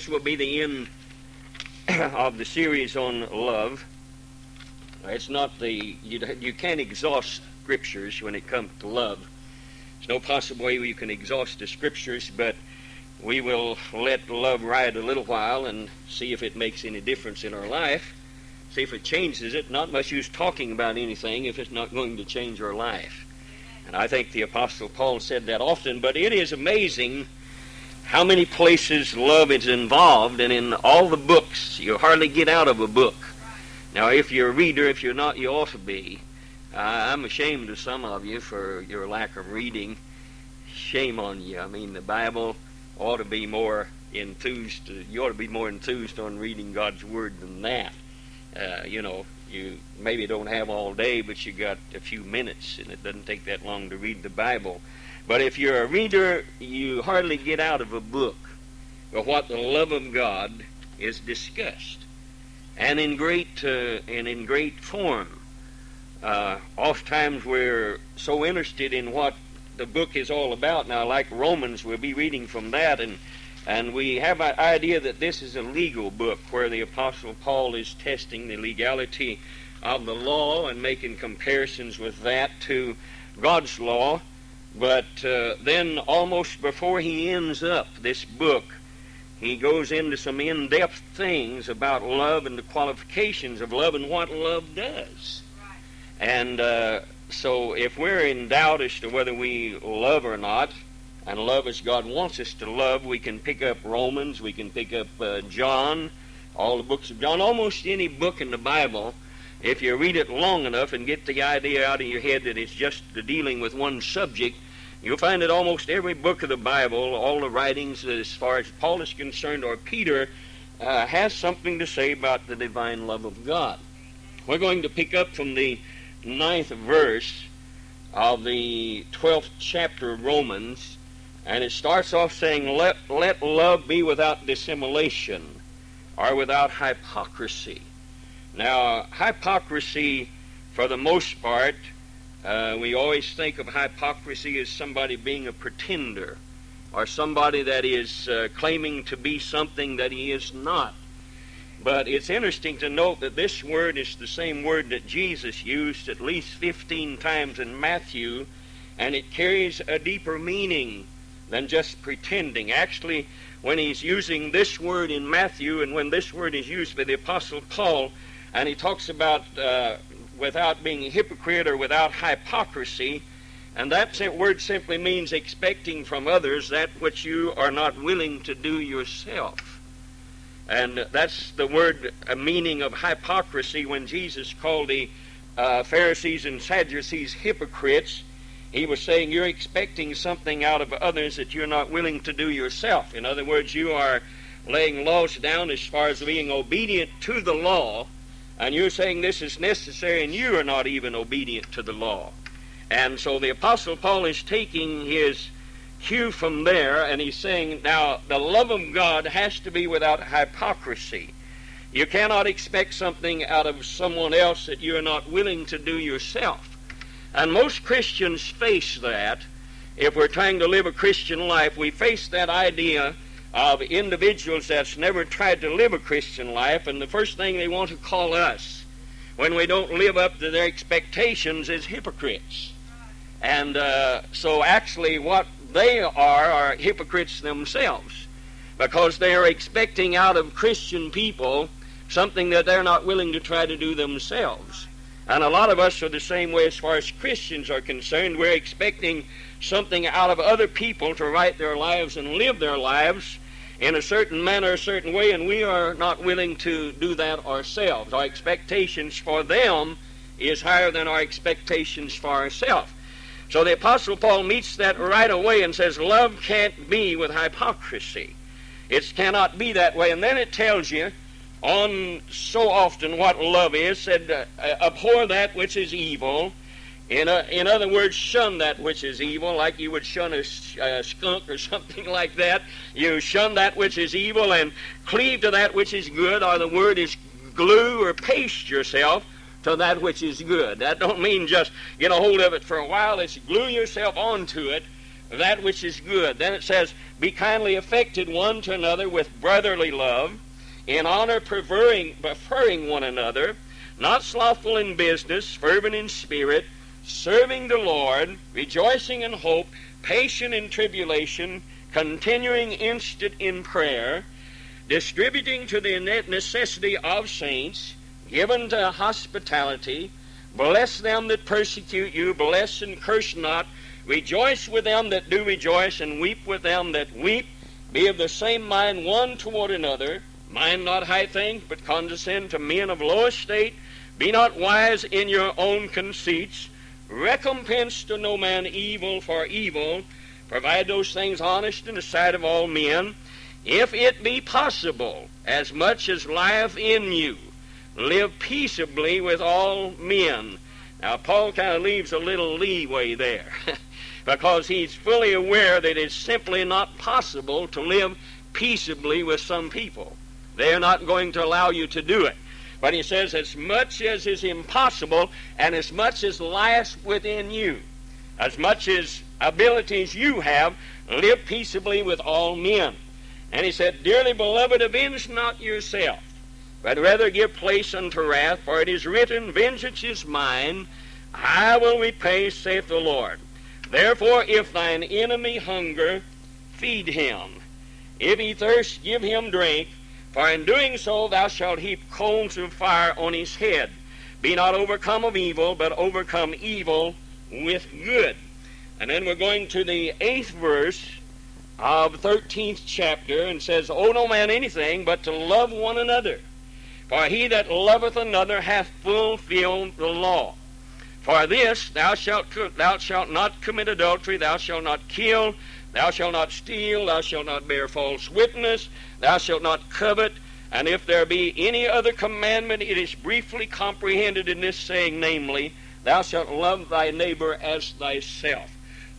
This will be the end of the series on love. It's not the you, you can't exhaust scriptures when it comes to love. There's no possible way you can exhaust the scriptures, but we will let love ride a little while and see if it makes any difference in our life. See if it changes it. Not much use talking about anything if it's not going to change our life. And I think the Apostle Paul said that often, but it is amazing how many places love is involved, and in all the books, you hardly get out of a book. Now, if you're a reader, if you're not, you ought to be. Uh, I'm ashamed of some of you for your lack of reading. Shame on you. I mean, the Bible ought to be more enthused. You ought to be more enthused on reading God's Word than that. Uh, you know, you maybe don't have all day, but you got a few minutes, and it doesn't take that long to read the Bible. But if you're a reader, you hardly get out of a book of what the love of God is discussed, and in great uh, and in great form. Uh, oftentimes we're so interested in what the book is all about. Now, like Romans, we'll be reading from that, and and we have an idea that this is a legal book where the Apostle Paul is testing the legality of the law and making comparisons with that to God's law. But uh, then, almost before he ends up this book, he goes into some in depth things about love and the qualifications of love and what love does. Right. And uh, so, if we're in doubt as to whether we love or not, and love as God wants us to love, we can pick up Romans, we can pick up uh, John, all the books of John, almost any book in the Bible. If you read it long enough and get the idea out of your head that it's just dealing with one subject, You'll find that almost every book of the Bible, all the writings as far as Paul is concerned or Peter, uh, has something to say about the divine love of God. We're going to pick up from the ninth verse of the 12th chapter of Romans, and it starts off saying, Let, let love be without dissimulation or without hypocrisy. Now, hypocrisy, for the most part, uh, we always think of hypocrisy as somebody being a pretender or somebody that is uh, claiming to be something that he is not. But it's interesting to note that this word is the same word that Jesus used at least 15 times in Matthew, and it carries a deeper meaning than just pretending. Actually, when he's using this word in Matthew and when this word is used by the Apostle Paul, and he talks about uh, without being a hypocrite or without hypocrisy. And that word simply means expecting from others that which you are not willing to do yourself. And that's the word a meaning of hypocrisy when Jesus called the uh, Pharisees and Sadducees hypocrites. He was saying you're expecting something out of others that you're not willing to do yourself. In other words, you are laying laws down as far as being obedient to the law and you're saying this is necessary, and you are not even obedient to the law. And so the Apostle Paul is taking his cue from there, and he's saying, now, the love of God has to be without hypocrisy. You cannot expect something out of someone else that you're not willing to do yourself. And most Christians face that. If we're trying to live a Christian life, we face that idea of individuals that's never tried to live a Christian life, and the first thing they want to call us when we don't live up to their expectations is hypocrites. And uh, so, actually, what they are are hypocrites themselves because they are expecting out of Christian people something that they're not willing to try to do themselves. And a lot of us are the same way as far as Christians are concerned. We're expecting something out of other people to write their lives and live their lives in a certain manner, a certain way, and we are not willing to do that ourselves. Our expectations for them is higher than our expectations for ourselves. So the Apostle Paul meets that right away and says, Love can't be with hypocrisy. It cannot be that way. And then it tells you on so often what love is said, uh, Abhor that which is evil in, a, in other words, shun that which is evil, like you would shun a, a, uh, skunk or something like that. You shun that which is evil and cleave to that which is good, or the word is glue or paste yourself to that which is good. That don't mean just get a hold of it for a while. It's glue yourself onto it that which is good. Then it says, Be kindly affected one to another with brotherly love, in honor preferring, preferring one another, not slothful in business, fervent in spirit, serving the Lord, rejoicing in hope, patient in tribulation, continuing instant in prayer, distributing to the necessity of saints, given to hospitality, bless them that persecute you, bless and curse not, rejoice with them that do rejoice, and weep with them that weep. Be of the same mind one toward another. Mind not high things, but condescend to men of low estate. Be not wise in your own conceits. Recompense to no man evil for evil. Provide those things honest in the sight of all men. If it be possible, as much as lieth in you, live peaceably with all men. Now, Paul kind of leaves a little leeway there because he's fully aware that it's simply not possible to live peaceably with some people. They're not going to allow you to do it. But he says, as much as is impossible and as much as lies within you, as much as abilities you have, live peaceably with all men. And he said, Dearly beloved, avenge not yourself, but rather give place unto wrath, for it is written, Vengeance is mine, I will repay, saith the Lord. Therefore, if thine enemy hunger, feed him. If he thirst, give him drink. For in doing so thou shalt heap coals of fire on his head. Be not overcome of evil, but overcome evil with good. And then we're going to the eighth verse of 13th chapter and says, Owe no man anything but to love one another. For he that loveth another hath fulfilled the law. For this thou shalt, thou shalt not commit adultery, thou shalt not kill, thou shalt not steal, thou shalt not bear false witness, Thou shalt not covet. And if there be any other commandment, it is briefly comprehended in this saying, namely, Thou shalt love thy neighbor as thyself.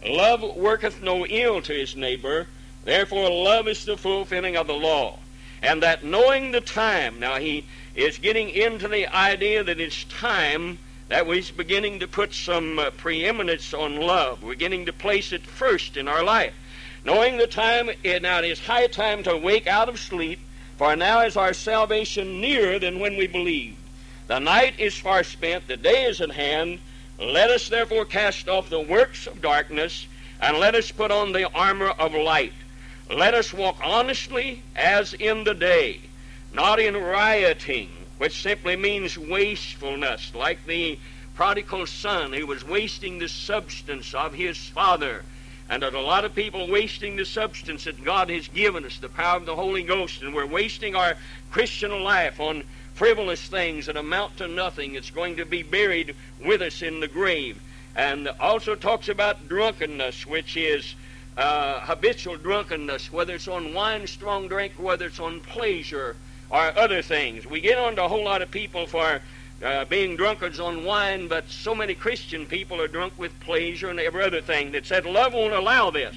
Love worketh no ill to his neighbor, therefore love is the fulfilling of the law. And that knowing the time, now he is getting into the idea that it's time that we're beginning to put some uh, preeminence on love. We're beginning to place it first in our life knowing the time, it now it is high time to wake out of sleep, for now is our salvation nearer than when we believed. The night is far spent, the day is at hand. Let us therefore cast off the works of darkness, and let us put on the armor of light. Let us walk honestly as in the day, not in rioting, which simply means wastefulness, like the prodigal son who was wasting the substance of his father and there's a lot of people wasting the substance that God has given us, the power of the Holy Ghost, and we're wasting our Christian life on frivolous things that amount to nothing. It's going to be buried with us in the grave. And also talks about drunkenness, which is uh, habitual drunkenness, whether it's on wine, strong drink, whether it's on pleasure or other things. We get on to a whole lot of people for uh, being drunkards on wine, but so many Christian people are drunk with pleasure and every other thing that said love won't allow this.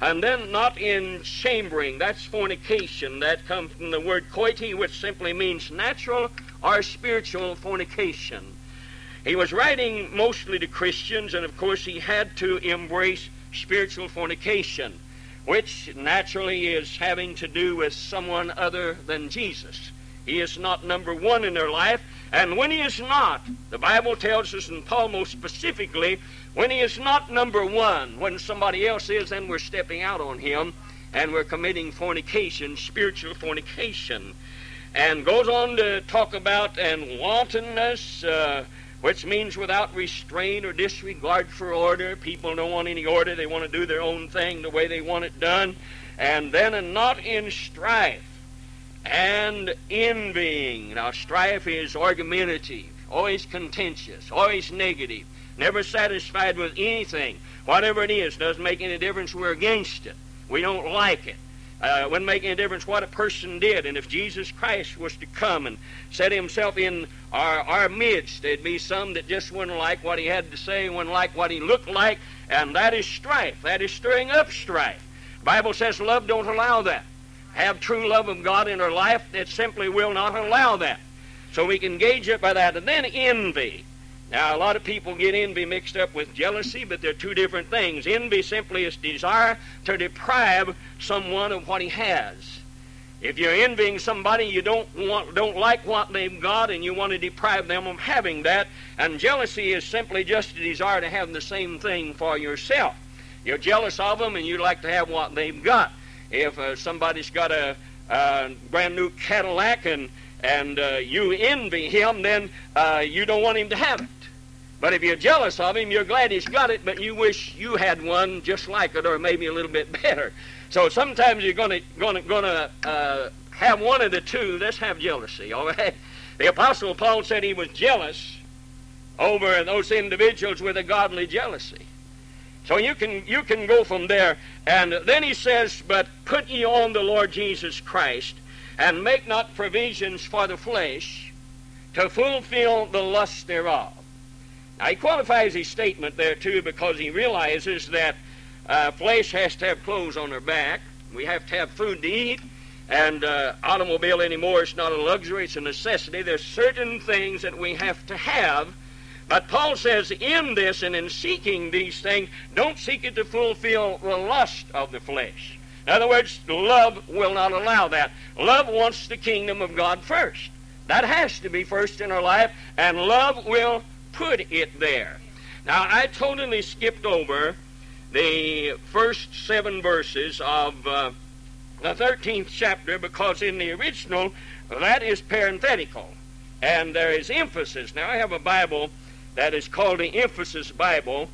And then not in chambering, that's fornication. That comes from the word koite, which simply means natural or spiritual fornication. He was writing mostly to Christians, and of course he had to embrace spiritual fornication, which naturally is having to do with someone other than Jesus. He is not number one in their life, and when he is not, the Bible tells us, and Paul most specifically, when he is not number one, when somebody else is, then we're stepping out on him and we're committing fornication, spiritual fornication. And goes on to talk about and wantonness, uh, which means without restraint or disregard for order. People don't want any order, they want to do their own thing the way they want it done. And then, and not in strife and envying. Now, strife is argumentative, always contentious, always negative, never satisfied with anything. Whatever it is, doesn't make any difference. We're against it. We don't like it. Uh, it wouldn't make any difference what a person did. And if Jesus Christ was to come and set himself in our, our midst, there'd be some that just wouldn't like what he had to say, wouldn't like what he looked like, and that is strife. That is stirring up strife. The Bible says love don't allow that have true love of God in her life, it simply will not allow that. So we can gauge it by that. And then envy. Now, a lot of people get envy mixed up with jealousy, but they're two different things. Envy simply is desire to deprive someone of what he has. If you're envying somebody, you don't want, don't like what they've got, and you want to deprive them of having that. And jealousy is simply just a desire to have the same thing for yourself. You're jealous of them, and you'd like to have what they've got. If uh, somebody's got a, a brand new Cadillac and and uh, you envy him, then uh, you don't want him to have it. But if you're jealous of him, you're glad he's got it, but you wish you had one just like it or maybe a little bit better. So sometimes you're going to uh, have one of the two. Let's have jealousy, all right? The apostle Paul said he was jealous over those individuals with a godly jealousy. So you can you can go from there, and then he says, "But put ye on the Lord Jesus Christ, and make not provisions for the flesh to fulfill the lust thereof." Now, he qualifies his statement there, too, because he realizes that uh, flesh has to have clothes on their back. We have to have food to eat. And uh, automobile anymore is not a luxury, it's a necessity. There's certain things that we have to have. But Paul says in this and in seeking these things, don't seek it to fulfill the lust of the flesh. In other words, love will not allow that. Love wants the kingdom of God first. That has to be first in our life, and love will put it there. Now, I totally skipped over the first seven verses of uh, the 13th chapter because in the original that is parenthetical and there is emphasis. Now, I have a Bible that is called the Emphasis Bible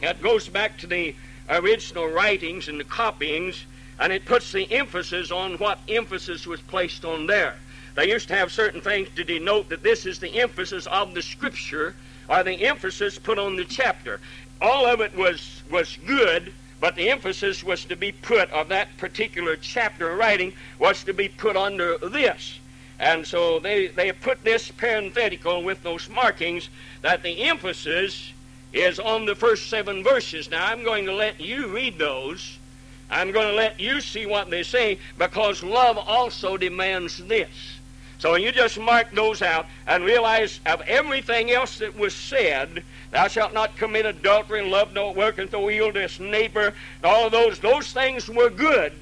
that goes back to the original writings and the copyings and it puts the emphasis on what emphasis was placed on there. They used to have certain things to denote that this is the emphasis of the Scripture or the emphasis put on the chapter. All of it was, was good, but the emphasis was to be put, of that particular chapter writing, was to be put under this. And so they, they put this parenthetical with those markings that the emphasis is on the first seven verses. Now, I'm going to let you read those. I'm going to let you see what they say because love also demands this. So you just mark those out and realize of everything else that was said, thou shalt not commit adultery, love no worketh no evil to his neighbor, all those, those things were good,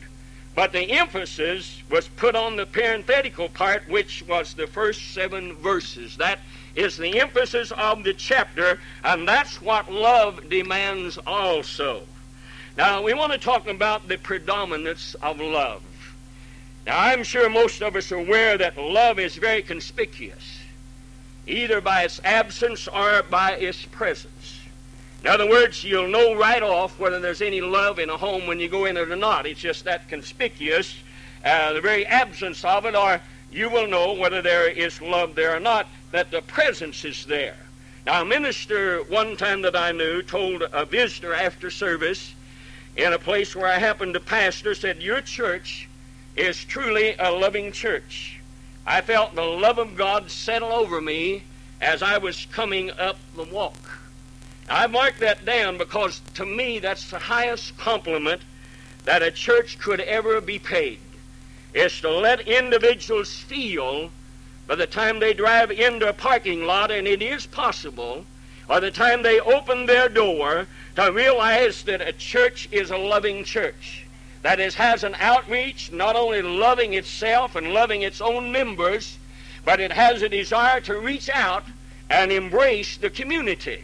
but the emphasis was put on the parenthetical part, which was the first seven verses. That is the emphasis of the chapter, and that's what love demands also. Now, we want to talk about the predominance of love. Now, I'm sure most of us are aware that love is very conspicuous, either by its absence or by its presence. In other words, you'll know right off whether there's any love in a home when you go in it or not. It's just that conspicuous, uh, the very absence of it, or you will know whether there is love there or not, that the presence is there. Now, a minister one time that I knew told a visitor after service in a place where I happened to pastor, said, Your church is truly a loving church. I felt the love of God settle over me as I was coming up the walk. I marked that down because to me that's the highest compliment that a church could ever be paid. Is to let individuals feel by the time they drive into a parking lot, and it is possible, by the time they open their door, to realize that a church is a loving church that is, has an outreach, not only loving itself and loving its own members, but it has a desire to reach out and embrace the community,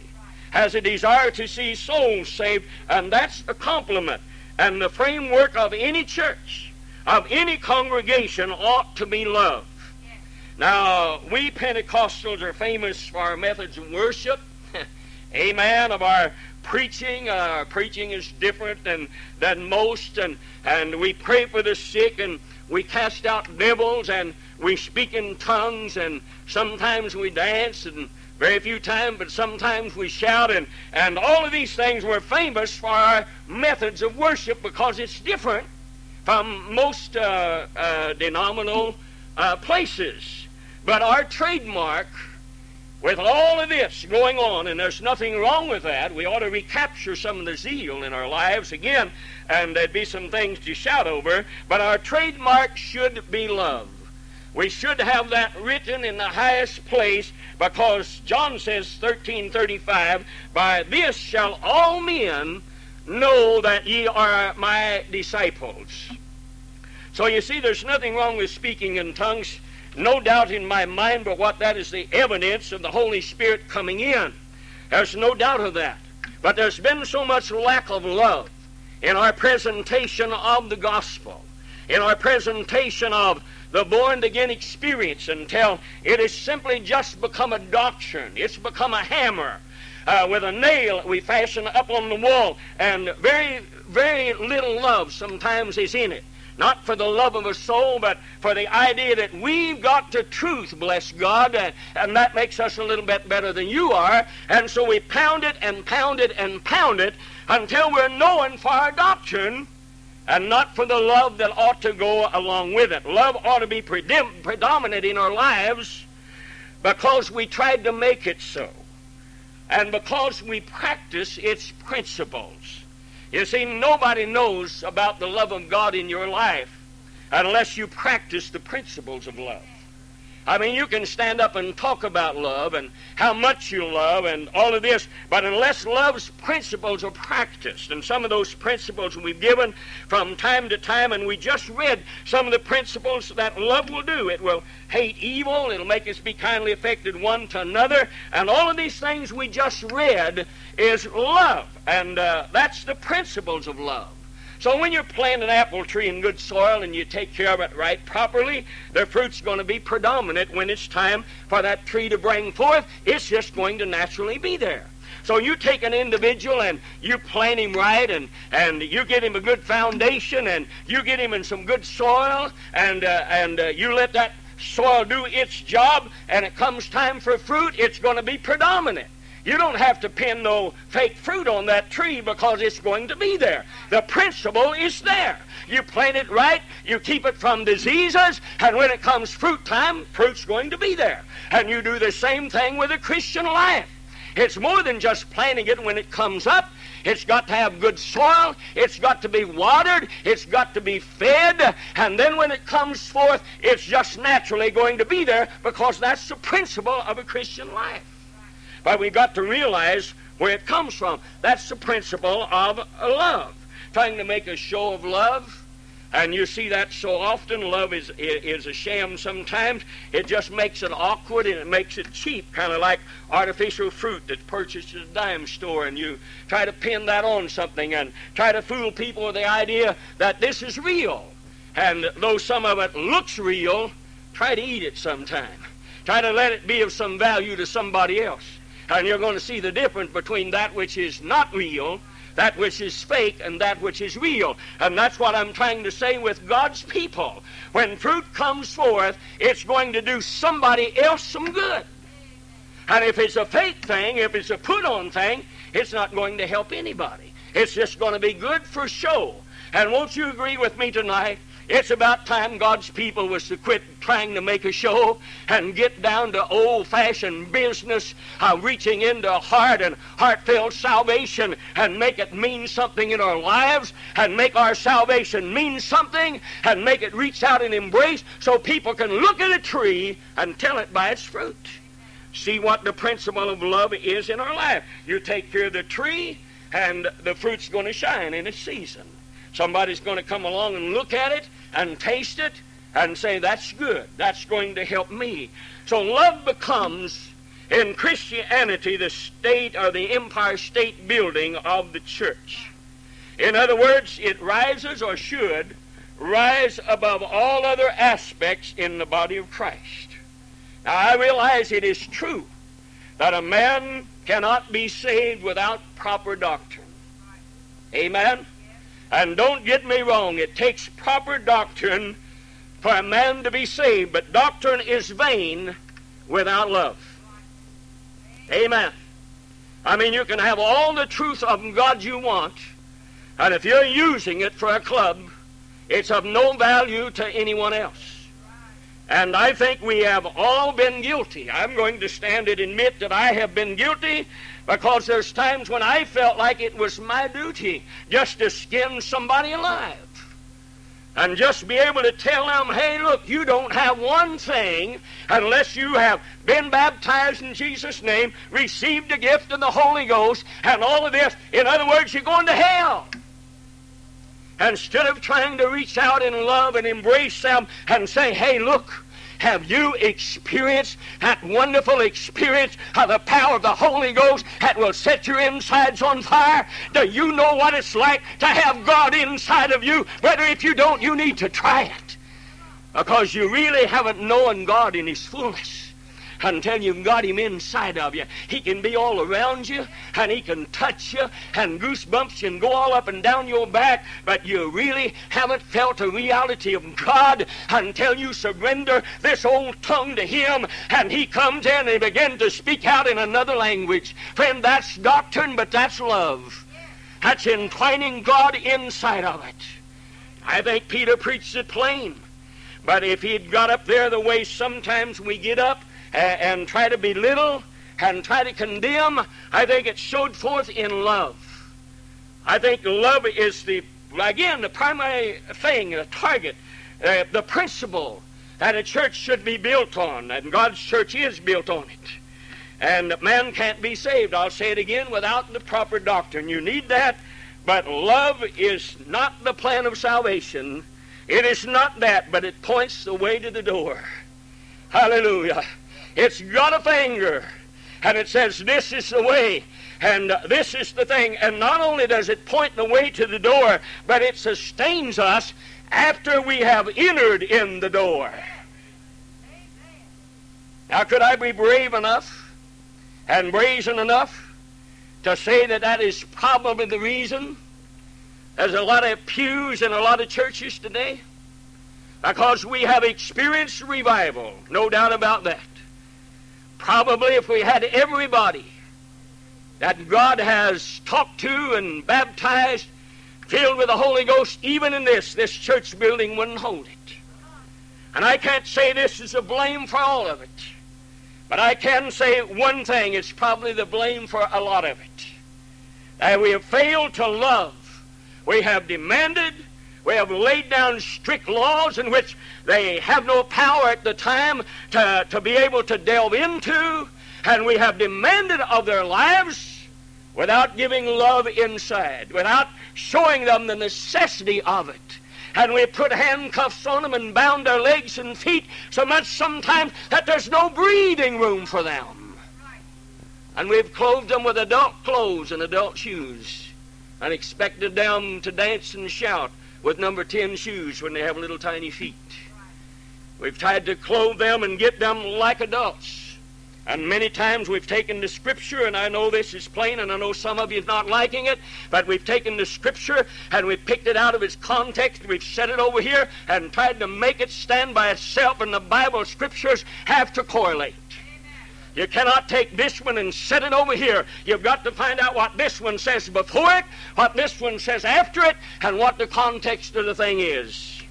has a desire to see souls saved, and that's a compliment. And the framework of any church, of any congregation, ought to be love. Now, we Pentecostals are famous for our methods of worship. Amen. Of our preaching. Uh, our preaching is different than, than most, and, and we pray for the sick, and we cast out devils, and we speak in tongues, and sometimes we dance, and very few times, but sometimes we shout, and, and all of these things we're famous for our methods of worship because it's different from most uh, uh, denominational uh, places. But our trademark with all of this going on, and there's nothing wrong with that, we ought to recapture some of the zeal in our lives again, and there'd be some things to shout over, but our trademark should be love. We should have that written in the highest place because John says 1335, by this shall all men know that ye are my disciples. So you see, there's nothing wrong with speaking in tongues. No doubt in my mind, but what that is the evidence of the Holy Spirit coming in. There's no doubt of that. But there's been so much lack of love in our presentation of the gospel, in our presentation of the born again experience until it has simply just become a doctrine. It's become a hammer uh, with a nail we fasten up on the wall, and very, very little love sometimes is in it. Not for the love of a soul, but for the idea that we've got the truth, bless God, and, and that makes us a little bit better than you are. And so we pound it and pound it and pound it until we're known for our doctrine and not for the love that ought to go along with it. Love ought to be predominant in our lives because we tried to make it so and because we practice its principles. You see, nobody knows about the love of God in your life unless you practice the principles of love. I mean, you can stand up and talk about love and how much you love and all of this, but unless love's principles are practiced, and some of those principles we've given from time to time, and we just read some of the principles that love will do. It will hate evil, it'll make us be kindly affected one to another, and all of these things we just read is love, and uh, that's the principles of love. So when you plant an apple tree in good soil and you take care of it right properly, the fruit's going to be predominant when it's time for that tree to bring forth. It's just going to naturally be there. So you take an individual and you plant him right and, and you get him a good foundation and you get him in some good soil and, uh, and uh, you let that soil do its job and it comes time for fruit, it's going to be predominant. You don't have to pin no fake fruit on that tree because it's going to be there. The principle is there. You plant it right, you keep it from diseases, and when it comes fruit time, fruit's going to be there. And you do the same thing with a Christian life. It's more than just planting it when it comes up. It's got to have good soil. It's got to be watered. It's got to be fed. And then when it comes forth, it's just naturally going to be there because that's the principle of a Christian life. But we've got to realize where it comes from. That's the principle of love. Trying to make a show of love. And you see that so often. Love is, is a sham sometimes. It just makes it awkward and it makes it cheap, kind of like artificial fruit that's purchased at a dime store. And you try to pin that on something and try to fool people with the idea that this is real. And though some of it looks real, try to eat it sometime. Try to let it be of some value to somebody else. And you're going to see the difference between that which is not real, that which is fake, and that which is real. And that's what I'm trying to say with God's people. When fruit comes forth, it's going to do somebody else some good. And if it's a fake thing, if it's a put on thing, it's not going to help anybody. It's just going to be good for show. And won't you agree with me tonight it's about time God's people was to quit trying to make a show and get down to old-fashioned business, uh, reaching into heart and heartfelt salvation and make it mean something in our lives and make our salvation mean something and make it reach out and embrace so people can look at a tree and tell it by its fruit. See what the principle of love is in our life. You take care of the tree and the fruit's going to shine in its season. Somebody's going to come along and look at it and taste it and say, that's good. That's going to help me. So love becomes, in Christianity, the state or the empire state building of the church. In other words, it rises or should rise above all other aspects in the body of Christ. Now, I realize it is true that a man cannot be saved without proper doctrine. Amen? And don't get me wrong, it takes proper doctrine for a man to be saved, but doctrine is vain without love. Amen. I mean, you can have all the truth of God you want, and if you're using it for a club, it's of no value to anyone else. And I think we have all been guilty. I'm going to stand and admit that I have been guilty because there's times when I felt like it was my duty just to skin somebody alive. and just be able to tell them, hey, look, you don't have one thing unless you have been baptized in Jesus' name, received the gift of the Holy Ghost, and all of this. In other words, you're going to hell. Instead of trying to reach out in love and embrace them and say, hey, look, have you experienced that wonderful experience of the power of the Holy Ghost that will set your insides on fire? Do you know what it's like to have God inside of you? Whether if you don't, you need to try it. Because you really haven't known God in His fullness until you've got him inside of you. He can be all around you, and he can touch you, and goosebumps can go all up and down your back, but you really haven't felt the reality of God until you surrender this old tongue to him, and he comes in and begins to speak out in another language. Friend, that's doctrine, but that's love. That's entwining God inside of it. I think Peter preached it plain. But if he'd got up there the way sometimes we get up, and, and try to belittle and try to condemn, I think it showed forth in love. I think love is the, again, the primary thing, the target, uh, the principle that a church should be built on, and God's church is built on it. And man can't be saved, I'll say it again, without the proper doctrine. You need that, but love is not the plan of salvation. It is not that, but it points the way to the door. Hallelujah. It's got a finger. And it says, This is the way. And this is the thing. And not only does it point the way to the door, but it sustains us after we have entered in the door. Now, could I be brave enough and brazen enough to say that that is probably the reason there's a lot of pews in a lot of churches today? Because we have experienced revival, no doubt about that. Probably if we had everybody that God has talked to and baptized, filled with the Holy Ghost, even in this, this church building wouldn't hold it. And I can't say this is a blame for all of it. But I can say one thing, it's probably the blame for a lot of it. That we have failed to love. We have demanded we have laid down strict laws in which they have no power at the time to, to be able to delve into, and we have demanded of their lives without giving love inside, without showing them the necessity of it. And we put handcuffs on them and bound their legs and feet so much sometimes that there's no breathing room for them. And we've clothed them with adult clothes and adult shoes and expected them to dance and shout with number 10 shoes when they have little tiny feet. We've tried to clothe them and get them like adults. And many times we've taken the scripture, and I know this is plain, and I know some of you are not liking it, but we've taken the scripture and we've picked it out of its context, we've set it over here, and tried to make it stand by itself, and the Bible scriptures have to correlate. You cannot take this one and set it over here. You've got to find out what this one says before it, what this one says after it, and what the context of the thing is.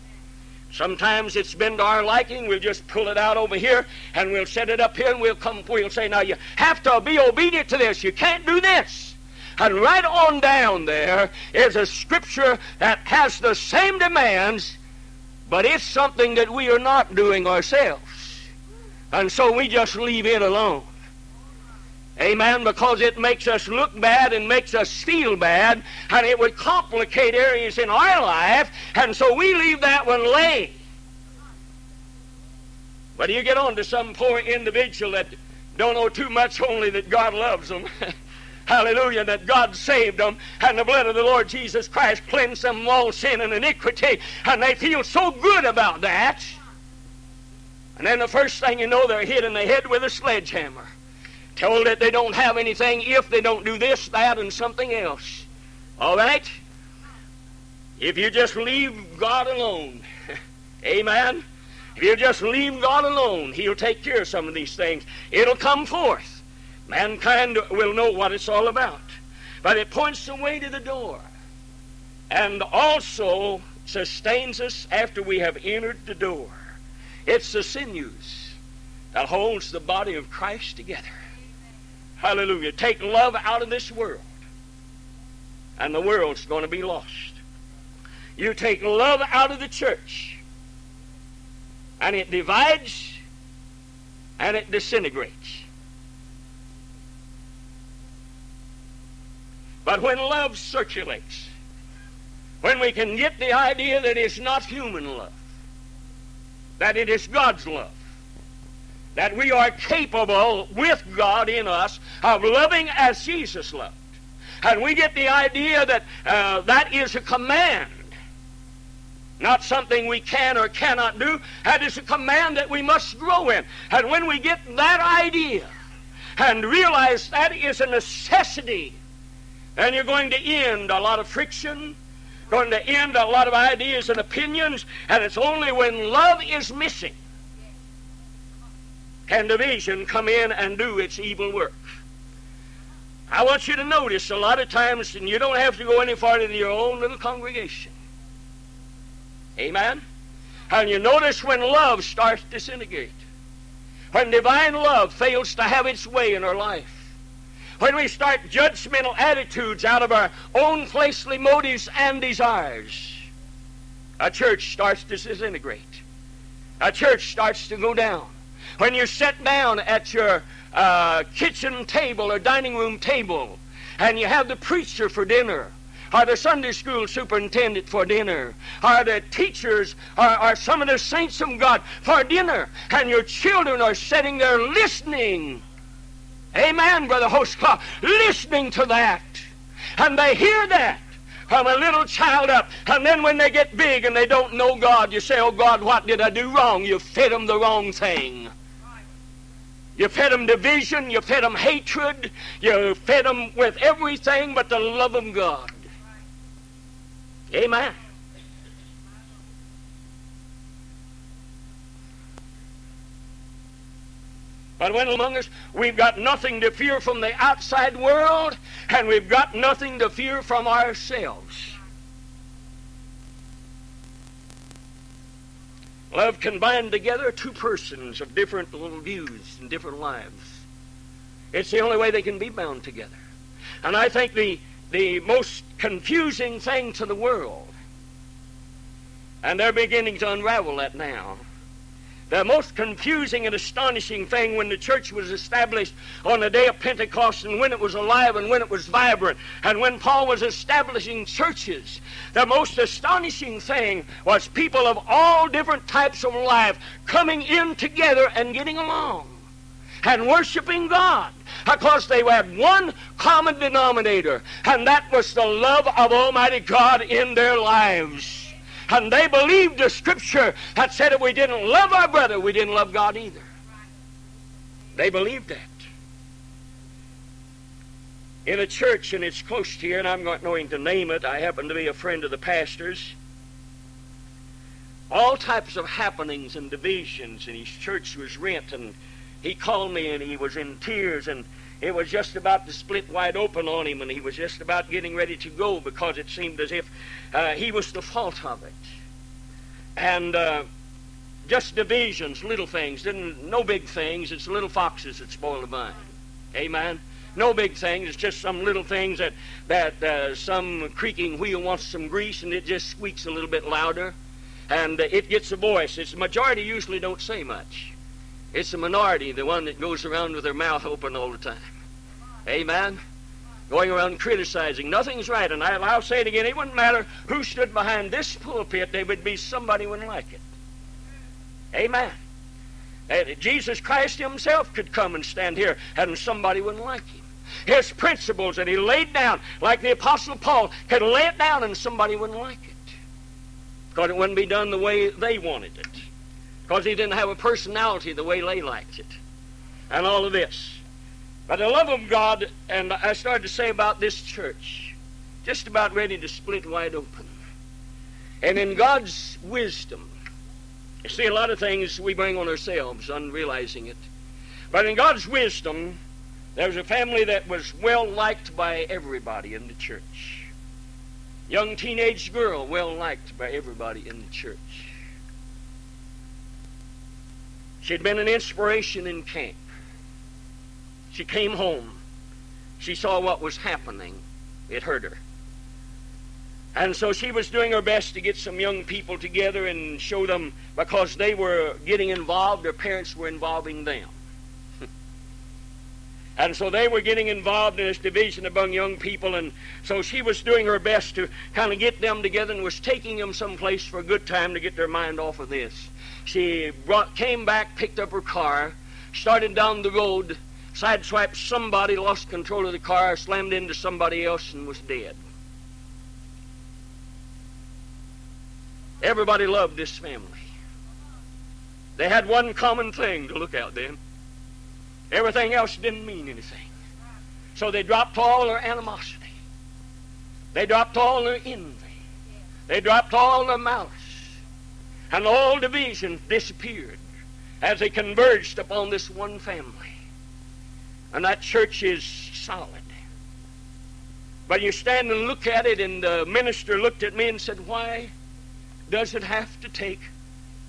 Sometimes it's been to our liking. We'll just pull it out over here and we'll set it up here and we'll come. We'll say, now you have to be obedient to this. You can't do this. And right on down there is a scripture that has the same demands, but it's something that we are not doing ourselves. And so we just leave it alone. Amen. Because it makes us look bad and makes us feel bad, and it would complicate areas in our life, and so we leave that one lay. But you get on to some poor individual that don't know too much only that God loves them. Hallelujah, that God saved them and the blood of the Lord Jesus Christ cleansed them of all sin and iniquity, and they feel so good about that. And then the first thing you know, they're hit in the head with a sledgehammer. Told that they don't have anything if they don't do this, that, and something else. All right? If you just leave God alone, amen? If you just leave God alone, He'll take care of some of these things. It'll come forth. Mankind will know what it's all about. But it points the way to the door and also sustains us after we have entered the door. It's the sinews that holds the body of Christ together. Hallelujah. Take love out of this world, and the world's going to be lost. You take love out of the church, and it divides and it disintegrates. But when love circulates, when we can get the idea that it's not human love, that it is God's love, that we are capable with God in us of loving as Jesus loved, and we get the idea that uh, that is a command, not something we can or cannot do. That is a command that we must grow in. And when we get that idea and realize that is a necessity, then you're going to end a lot of friction, going to end a lot of ideas and opinions, and it's only when love is missing can division come in and do its evil work. I want you to notice a lot of times, and you don't have to go any farther than your own little congregation. Amen? And you notice when love starts to disintegrate, when divine love fails to have its way in our life, when we start judgmental attitudes out of our own fleshly motives and desires, a church starts to disintegrate. A church starts to go down. When you sit down at your uh, kitchen table or dining room table and you have the preacher for dinner, or the Sunday school superintendent for dinner, or the teachers, or, or some of the saints of God for dinner, and your children are sitting there listening. Amen, Brother Hostclaw, listening to that. And they hear that from a little child up. And then when they get big and they don't know God, you say, Oh God, what did I do wrong? You fed them the wrong thing. You fed them division, you fed them hatred, you fed them with everything but the love of God. Amen. But when among us, we've got nothing to fear from the outside world, and we've got nothing to fear from ourselves. Love can bind together two persons of different little views and different lives. It's the only way they can be bound together. And I think the, the most confusing thing to the world, and they're beginning to unravel that now, the most confusing and astonishing thing when the church was established on the day of Pentecost and when it was alive and when it was vibrant and when Paul was establishing churches, the most astonishing thing was people of all different types of life coming in together and getting along and worshiping God because they had one common denominator, and that was the love of Almighty God in their lives. And they believed the scripture that said if we didn't love our brother, we didn't love God either. They believed that. In a church, and it's close to here, and I'm not going to name it, I happen to be a friend of the pastor's. All types of happenings and divisions, and his church was rent, and he called me and he was in tears, and it was just about to split wide open on him, and he was just about getting ready to go because it seemed as if uh, he was the fault of it. And uh, just divisions, little things, didn't no big things. It's little foxes that spoil the vine. Amen. No big things. It's just some little things that that uh, some creaking wheel wants some grease and it just squeaks a little bit louder, and uh, it gets a voice. It's the majority usually don't say much. It's the minority, the one that goes around with their mouth open all the time. Amen going around criticizing. Nothing's right. And I, will say it again. It wouldn't matter who stood behind this pulpit. There would be somebody wouldn't like it. Amen. And Jesus Christ himself could come and stand here and somebody wouldn't like him. His principles that he laid down, like the Apostle Paul, could lay it down and somebody wouldn't like it. Because it wouldn't be done the way they wanted it. Because he didn't have a personality the way they liked it. And all of this. By the love of God, and I started to say about this church, just about ready to split wide open. And in God's wisdom, you see a lot of things we bring on ourselves, unrealizing it. But in God's wisdom, there was a family that was well liked by everybody in the church. Young teenage girl, well liked by everybody in the church. She'd been an inspiration in camp. She came home. She saw what was happening. It hurt her. And so she was doing her best to get some young people together and show them because they were getting involved, their parents were involving them. And so they were getting involved in this division among young people, and so she was doing her best to kind of get them together and was taking them someplace for a good time to get their mind off of this. She brought, came back, picked up her car, started down the road, sideswiped somebody, lost control of the car, slammed into somebody else, and was dead. Everybody loved this family. They had one common thing to look out then. Everything else didn't mean anything. So they dropped all their animosity. They dropped all their envy. They dropped all their malice. And all divisions disappeared as they converged upon this one family. And that church is solid. But you stand and look at it, and the minister looked at me and said, Why does it have to take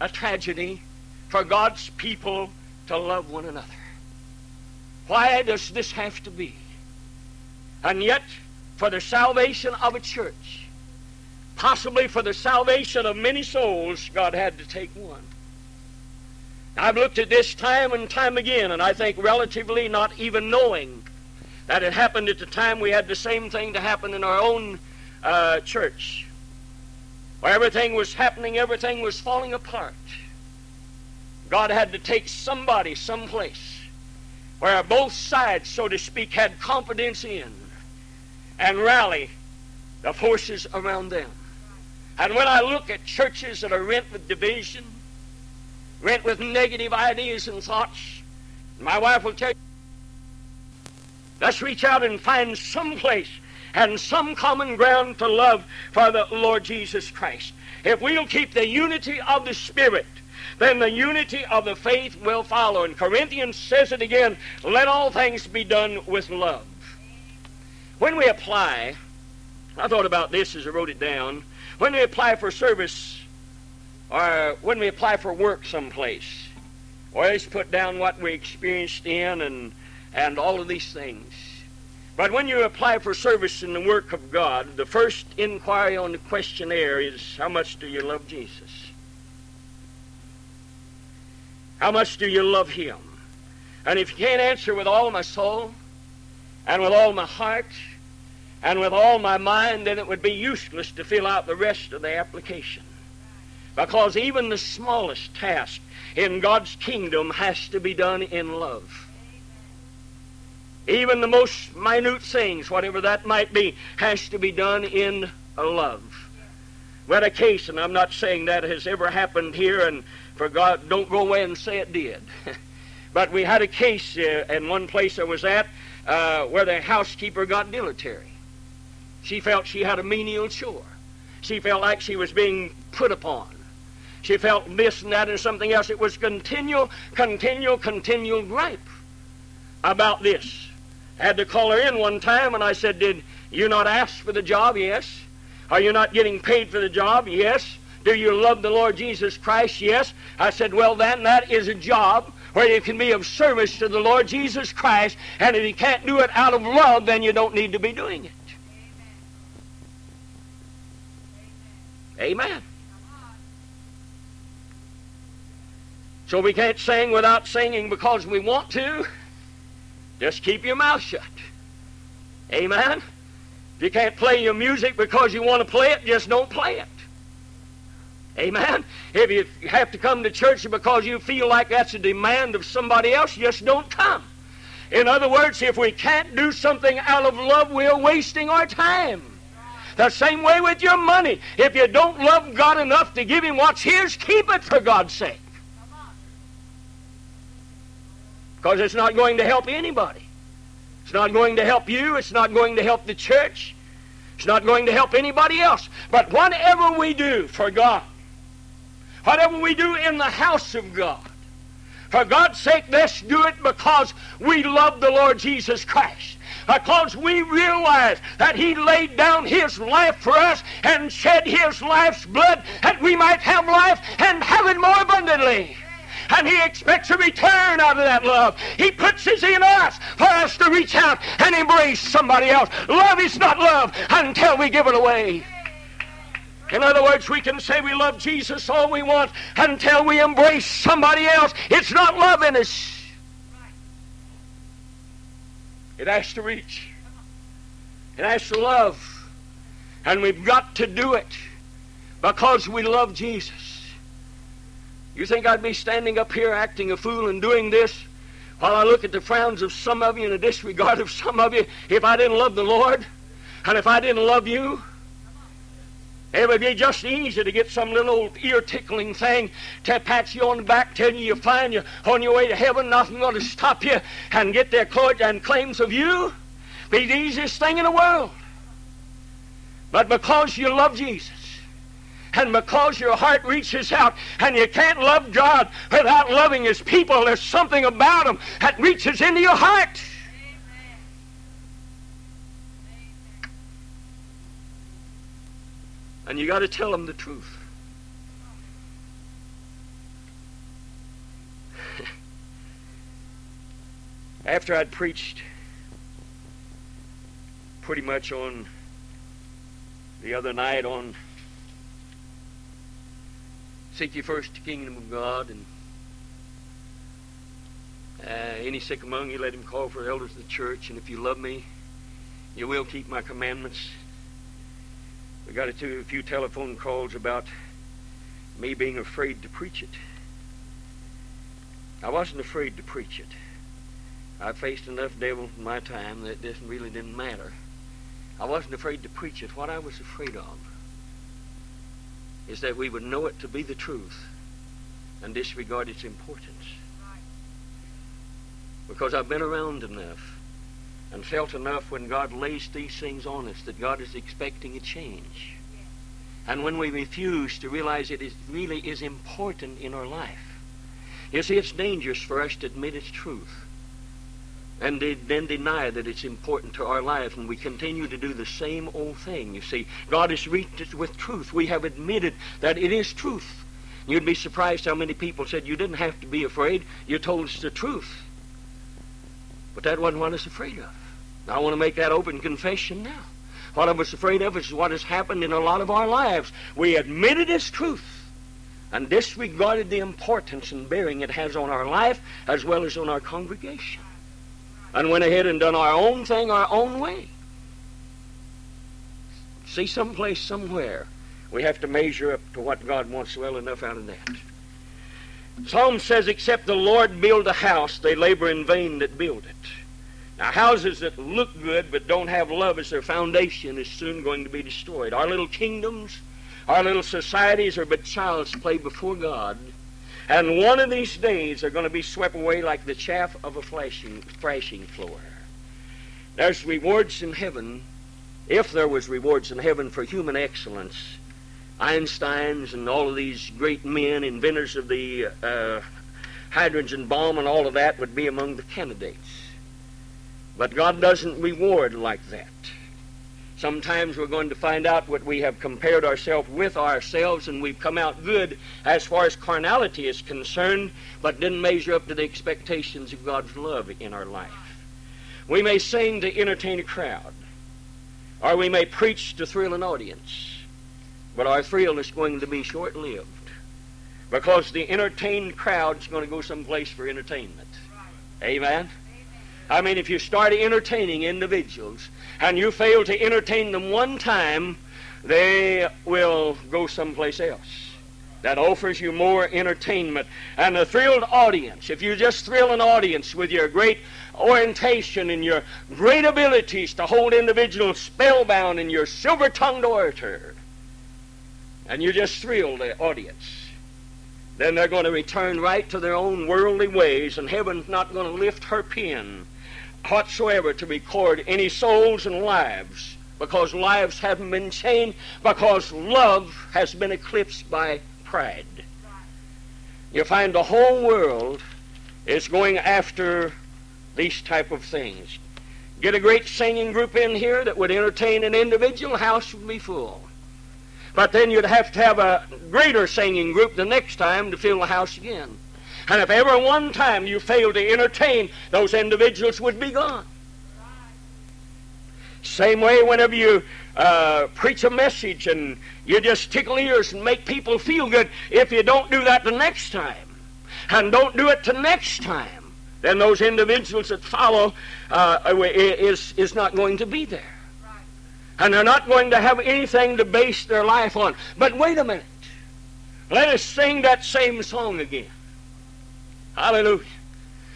a tragedy for God's people to love one another? Why does this have to be? And yet, for the salvation of a church, possibly for the salvation of many souls, God had to take one. I've looked at this time and time again, and I think relatively not even knowing that it happened at the time we had the same thing to happen in our own uh, church. Where everything was happening, everything was falling apart. God had to take somebody someplace where both sides, so to speak, had confidence in and rally the forces around them. And when I look at churches that are rent with division, rent with negative ideas and thoughts, my wife will tell you, let's reach out and find some place and some common ground to love for the Lord Jesus Christ. If we'll keep the unity of the Spirit, then the unity of the faith will follow. And Corinthians says it again let all things be done with love. When we apply, I thought about this as I wrote it down. When we apply for service, or when we apply for work someplace, always put down what we experienced in and, and all of these things. But when you apply for service in the work of God, the first inquiry on the questionnaire is how much do you love Jesus? How much do you love Him? And if you can't answer with all my soul, and with all my heart, and with all my mind, then it would be useless to fill out the rest of the application. Because even the smallest task in God's kingdom has to be done in love. Even the most minute things, whatever that might be, has to be done in love. We had a case, and I'm not saying that has ever happened here, and for God, don't go away and say it did. but we had a case uh, in one place I was at uh, where the housekeeper got dilatory. She felt she had a menial chore. She felt like she was being put upon. She felt this and that and something else. It was continual, continual, continual gripe about this. I had to call her in one time, and I said, Did you not ask for the job? Yes. Are you not getting paid for the job? Yes. Do you love the Lord Jesus Christ? Yes. I said, Well, then, that is a job where you can be of service to the Lord Jesus Christ, and if you can't do it out of love, then you don't need to be doing it. Amen. So we can't sing without singing because we want to. Just keep your mouth shut. Amen? If you can't play your music because you want to play it, just don't play it. Amen? If you have to come to church because you feel like that's a demand of somebody else, just don't come. In other words, if we can't do something out of love, we're wasting our time. The same way with your money. If you don't love God enough to give Him what's His, keep it for God's sake. Because it's not going to help anybody. It's not going to help you. It's not going to help the church. It's not going to help anybody else. But whatever we do for God, whatever we do in the house of God, for God's sake, let's do it because we love the Lord Jesus Christ. Because we realize that He laid down His life for us and shed His life's blood that we might have life and have it more abundantly and He expects a return out of that love. He puts His in us for us to reach out and embrace somebody else. Love is not love until we give it away. In other words, we can say we love Jesus all we want until we embrace somebody else. It's not love in us. It has to reach. It has to love. And we've got to do it because we love Jesus. You think I'd be standing up here acting a fool and doing this while I look at the frowns of some of you and the disregard of some of you if I didn't love the Lord and if I didn't love you? It would be just easy to get some little old ear tickling thing to pat you on the back, telling you you're fine, you're on your way to heaven, nothing going to stop you, and get their court and claims of you. Be the easiest thing in the world. But because you love Jesus, and because your heart reaches out, and you can't love God without loving His people, there's something about Him that reaches into your heart. And you got to tell them the truth. After I'd preached pretty much on the other night on seek ye first the kingdom of God and uh, any sick among you let him call for elders of the church and if you love me you will keep my commandments we got a, a few telephone calls about me being afraid to preach it. I wasn't afraid to preach it. I faced enough devils in my time that this really didn't matter. I wasn't afraid to preach it. What I was afraid of is that we would know it to be the truth and disregard its importance. Because I've been around enough and felt enough when God lays these things on us that God is expecting a change. And when we refuse to realize it is, really is important in our life. You see, it's dangerous for us to admit its truth and then deny that it's important to our life, and we continue to do the same old thing. You see, God has reached us with truth. We have admitted that it is truth. You'd be surprised how many people said, You didn't have to be afraid. You told us the truth. But that wasn't what I was afraid of. I want to make that open confession now. What I was afraid of is what has happened in a lot of our lives. We admitted its truth and disregarded the importance and bearing it has on our life as well as on our congregation. And went ahead and done our own thing our own way. See, someplace, somewhere, we have to measure up to what God wants well enough out of that. Psalm says, Except the Lord build a house, they labor in vain that build it. Now, houses that look good but don't have love as their foundation is soon going to be destroyed. Our little kingdoms, our little societies are but child's play before God. And one of these days they're going to be swept away like the chaff of a flashing, thrashing floor. There's rewards in heaven, if there was rewards in heaven for human excellence. Einstein's and all of these great men, inventors of the uh, hydrogen bomb and all of that would be among the candidates. But God doesn't reward like that. Sometimes we're going to find out what we have compared ourselves with ourselves, and we've come out good as far as carnality is concerned, but didn't measure up to the expectations of God's love in our life. We may sing to entertain a crowd, or we may preach to thrill an audience, but our thrill is going to be short lived because the entertained crowd is going to go someplace for entertainment. Amen? I mean, if you start entertaining individuals and you fail to entertain them one time, they will go someplace else that offers you more entertainment. And a thrilled audience, if you just thrill an audience with your great orientation and your great abilities to hold individuals spellbound in your silver tongued orator, and you just thrill the audience, then they're going to return right to their own worldly ways, and heaven's not going to lift her pen whatsoever to record any souls and lives because lives haven't been changed because love has been eclipsed by pride. You find the whole world is going after these type of things. Get a great singing group in here that would entertain an individual, house would be full. But then you'd have to have a greater singing group the next time to fill the house again. And if ever one time you failed to entertain, those individuals would be gone. Same way whenever you uh, preach a message and you just tickle ears and make people feel good, if you don't do that the next time, and don't do it the next time, then those individuals that follow uh, is, is not going to be there. And they're not going to have anything to base their life on. But wait a minute. Let us sing that same song again. Hallelujah.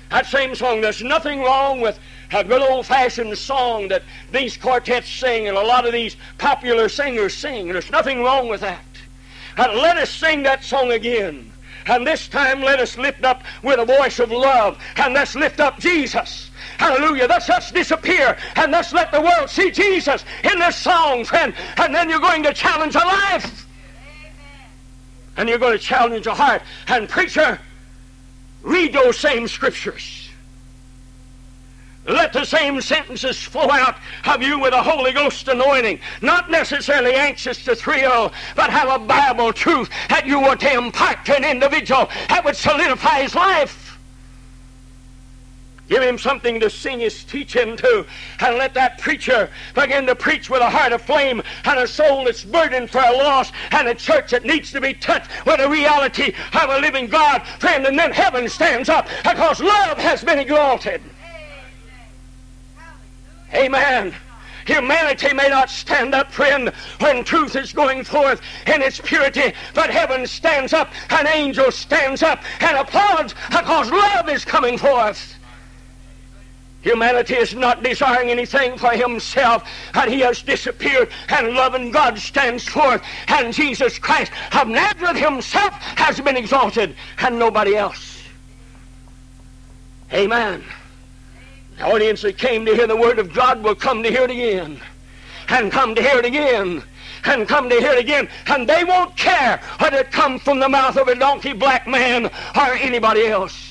That same song. There's nothing wrong with a good old fashioned song that these quartets sing and a lot of these popular singers sing. There's nothing wrong with that. And let us sing that song again. And this time let us lift up with a voice of love and let's lift up Jesus. Hallelujah. Let's us disappear and let's let the world see Jesus in this song, friend. And then you're going to challenge a life. And you're going to challenge a heart. And preacher, read those same scriptures. Let the same sentences flow out of you with a Holy Ghost anointing. Not necessarily anxious to thrill, but have a Bible truth that you want to impart to an individual that would solidify his life. Give him something to sing his teaching to, and let that preacher begin to preach with a heart of flame and a soul that's burdened for a loss and a church that needs to be touched with the reality of a living God. Friend, and then heaven stands up because love has been exalted. Amen. Humanity may not stand up, friend, when truth is going forth in its purity, but heaven stands up, an angel stands up and applauds because love is coming forth. Humanity is not desiring anything for himself, and he has disappeared, and loving God stands forth, and Jesus Christ of Nazareth himself has been exalted, and nobody else. Amen. The audience that came to hear the word of God will come to hear it again. And come to hear it again. And come to hear it again. And they won't care whether it comes from the mouth of a donkey black man or anybody else.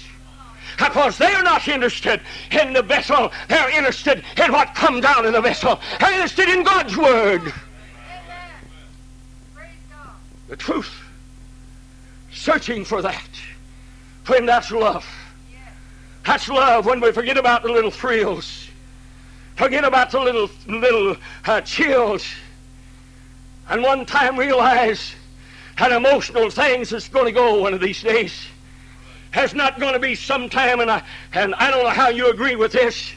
Because they're not interested in the vessel. They're interested in what comes out of the vessel. They're interested in God's word. The truth. Searching for that. When that's love. That's love when we forget about the little thrills. Forget about the little little uh, chills. And one time realize that emotional things is going to go one of these days. There's not going to be some time, and I, and I don't know how you agree with this.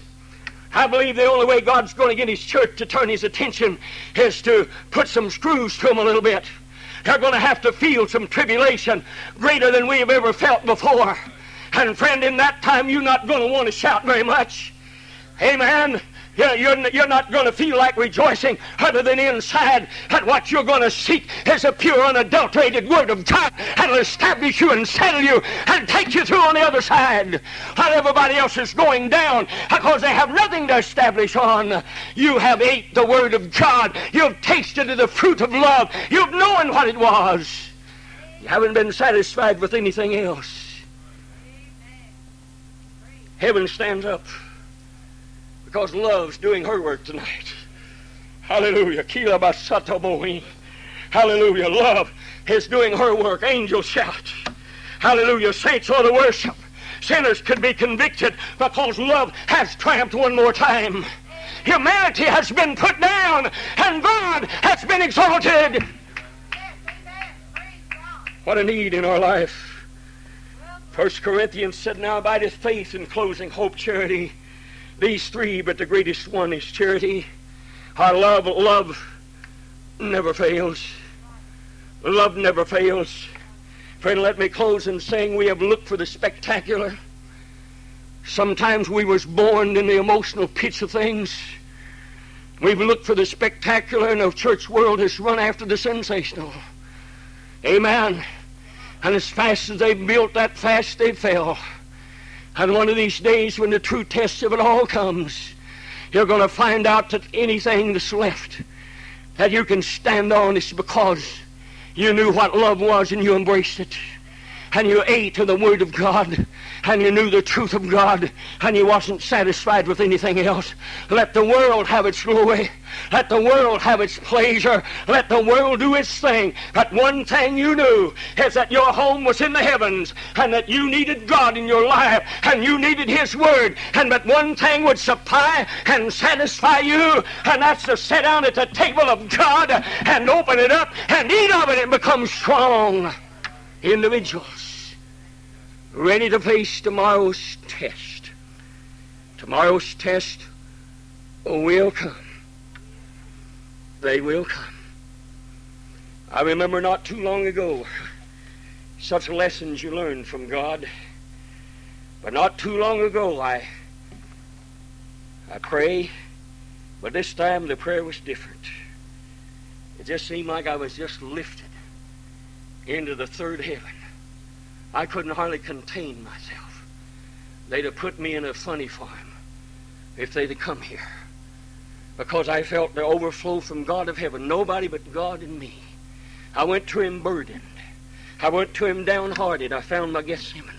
I believe the only way God's going to get his church to turn his attention is to put some screws to them a little bit. They're going to have to feel some tribulation greater than we have ever felt before. And friend, in that time, you're not going to want to shout very much. Amen. You're, you're, you're not going to feel like rejoicing other than inside that what you're going to seek is a pure, unadulterated Word of God that'll establish you and settle you and take you through on the other side. While everybody else is going down because they have nothing to establish on. You have ate the Word of God. You've tasted of the fruit of love. You've known what it was. You haven't been satisfied with anything else. Heaven stands up because love's doing her work tonight. Hallelujah. Kila basato bohim. Hallelujah. Love is doing her work. Angels shout. Hallelujah. Saints ought to worship. Sinners could be convicted because love has triumphed one more time. Humanity has been put down and God has been exalted. What a need in our life. First Corinthians said, Now abideth faith in closing, hope, charity. These three, but the greatest one is charity. Our love, love never fails. Love never fails. Friend, let me close in saying we have looked for the spectacular. Sometimes we was born in the emotional pits of things. We've looked for the spectacular, and the church world has run after the sensational. Amen. And as fast as they built that fast, they fell. And one of these days, when the true test of it all comes, you're going to find out that anything that's left that you can stand on is because you knew what love was and you embraced it. And you ate of the Word of God, and you knew the truth of God, and you wasn't satisfied with anything else. Let the world have its glory. Let the world have its pleasure. Let the world do its thing. But one thing you knew is that your home was in the heavens, and that you needed God in your life, and you needed His Word, and but one thing would supply and satisfy you, and that's to sit down at the table of God and open it up and eat of it and become strong individuals ready to face tomorrow's test. Tomorrow's test will come. They will come. I remember not too long ago such lessons you learned from God. But not too long ago I I pray, but this time the prayer was different. It just seemed like I was just lifted into the third heaven. I couldn't hardly contain myself. They'd have put me in a funny farm if they'd have come here. Because I felt the overflow from God of heaven. Nobody but God and me. I went to him burdened. I went to him downhearted. I found my Gethsemane.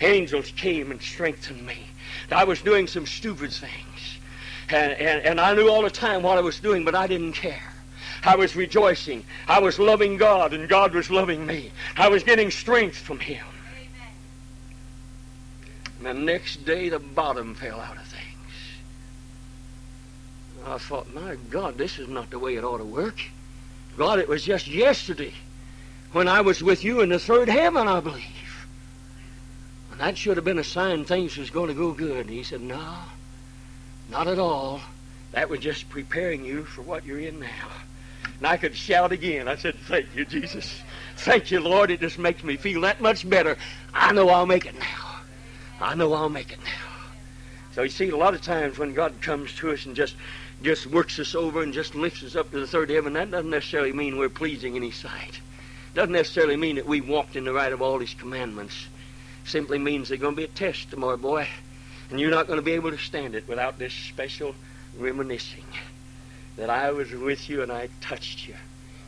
Angels came and strengthened me. I was doing some stupid things. And, and, and I knew all the time what I was doing, but I didn't care. I was rejoicing. I was loving God, and God was loving me. I was getting strength from Him. And the next day, the bottom fell out of things. I thought, my God, this is not the way it ought to work. God, it was just yesterday when I was with you in the third heaven, I believe. And that should have been a sign things was going to go good. And he said, no, not at all. That was just preparing you for what you're in now. And I could shout again. I said, Thank you, Jesus. Thank you, Lord. It just makes me feel that much better. I know I'll make it now. I know I'll make it now. So you see, a lot of times when God comes to us and just just works us over and just lifts us up to the third heaven, that doesn't necessarily mean we're pleasing in His sight. Doesn't necessarily mean that we walked in the right of all His commandments. Simply means there's going to be a test tomorrow, boy, and you're not going to be able to stand it without this special reminiscing that I was with you and I touched you.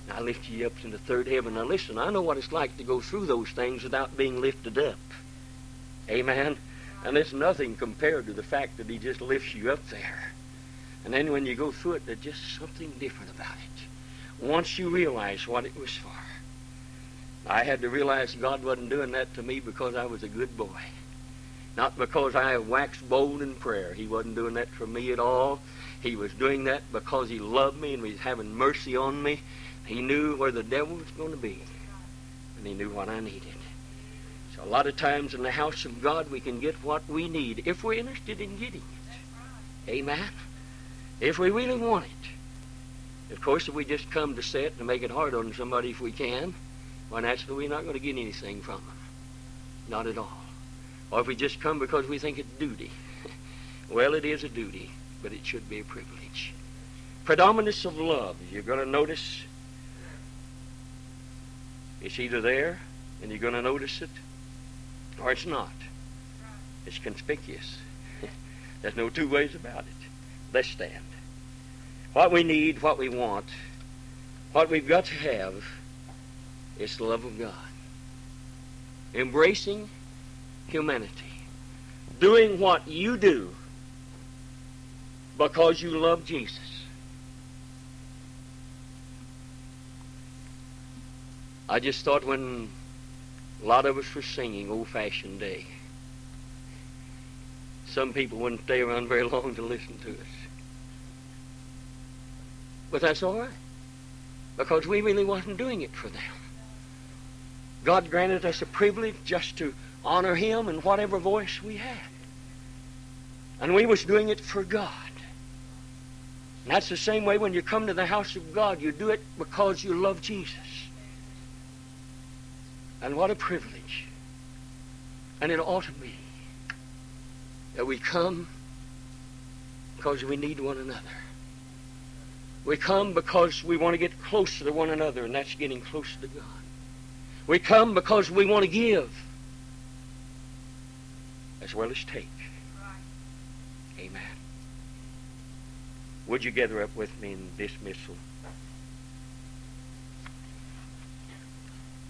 And I lifted you up to the third heaven. Now listen, I know what it's like to go through those things without being lifted up. Amen. And it's nothing compared to the fact that he just lifts you up there. And then when you go through it, there's just something different about it. Once you realize what it was for. I had to realize God wasn't doing that to me because I was a good boy. Not because I waxed bold in prayer. He wasn't doing that for me at all. He was doing that because he loved me and was having mercy on me. He knew where the devil was going to be, and he knew what I needed. So a lot of times in the house of God, we can get what we need if we're interested in getting it. Amen. If we really want it. Of course, if we just come to sit and make it hard on somebody if we can, well, naturally, we're not going to get anything from them. Not at all. Or if we just come because we think it's duty. well, it is a duty but it should be a privilege. Predominance of love, you're going to notice it's either there and you're going to notice it, or it's not. It's conspicuous. There's no two ways about it. Let's stand. What we need, what we want, what we've got to have is the love of God. Embracing humanity. Doing what you do because you love Jesus. I just thought when a lot of us were singing Old Fashioned Day, some people wouldn't stay around very long to listen to us. But that's all right, because we really wasn't doing it for them. God granted us a privilege just to honor Him in whatever voice we had. And we was doing it for God. And that's the same way when you come to the house of God. You do it because you love Jesus. And what a privilege. And it ought to be that we come because we need one another. We come because we want to get closer to one another, and that's getting closer to God. We come because we want to give as well as take. Amen. Would you gather up with me in dismissal?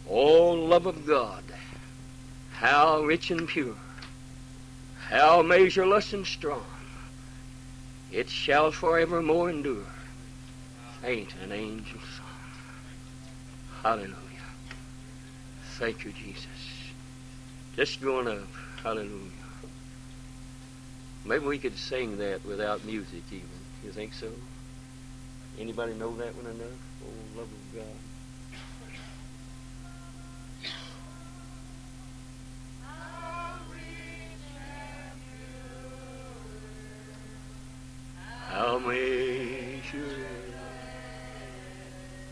Oh, love of God, how rich and pure, how measureless and strong, it shall forevermore endure. Ain't an angel song. Hallelujah. Thank you, Jesus. Just going up. Hallelujah. Maybe we could sing that without music even. You think so? Anybody know that one enough? Oh, love of God. How measure.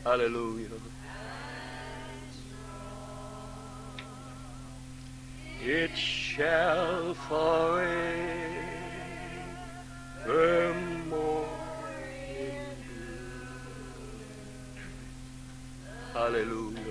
Hallelujah. It shall forevermore endure. Hallelujah.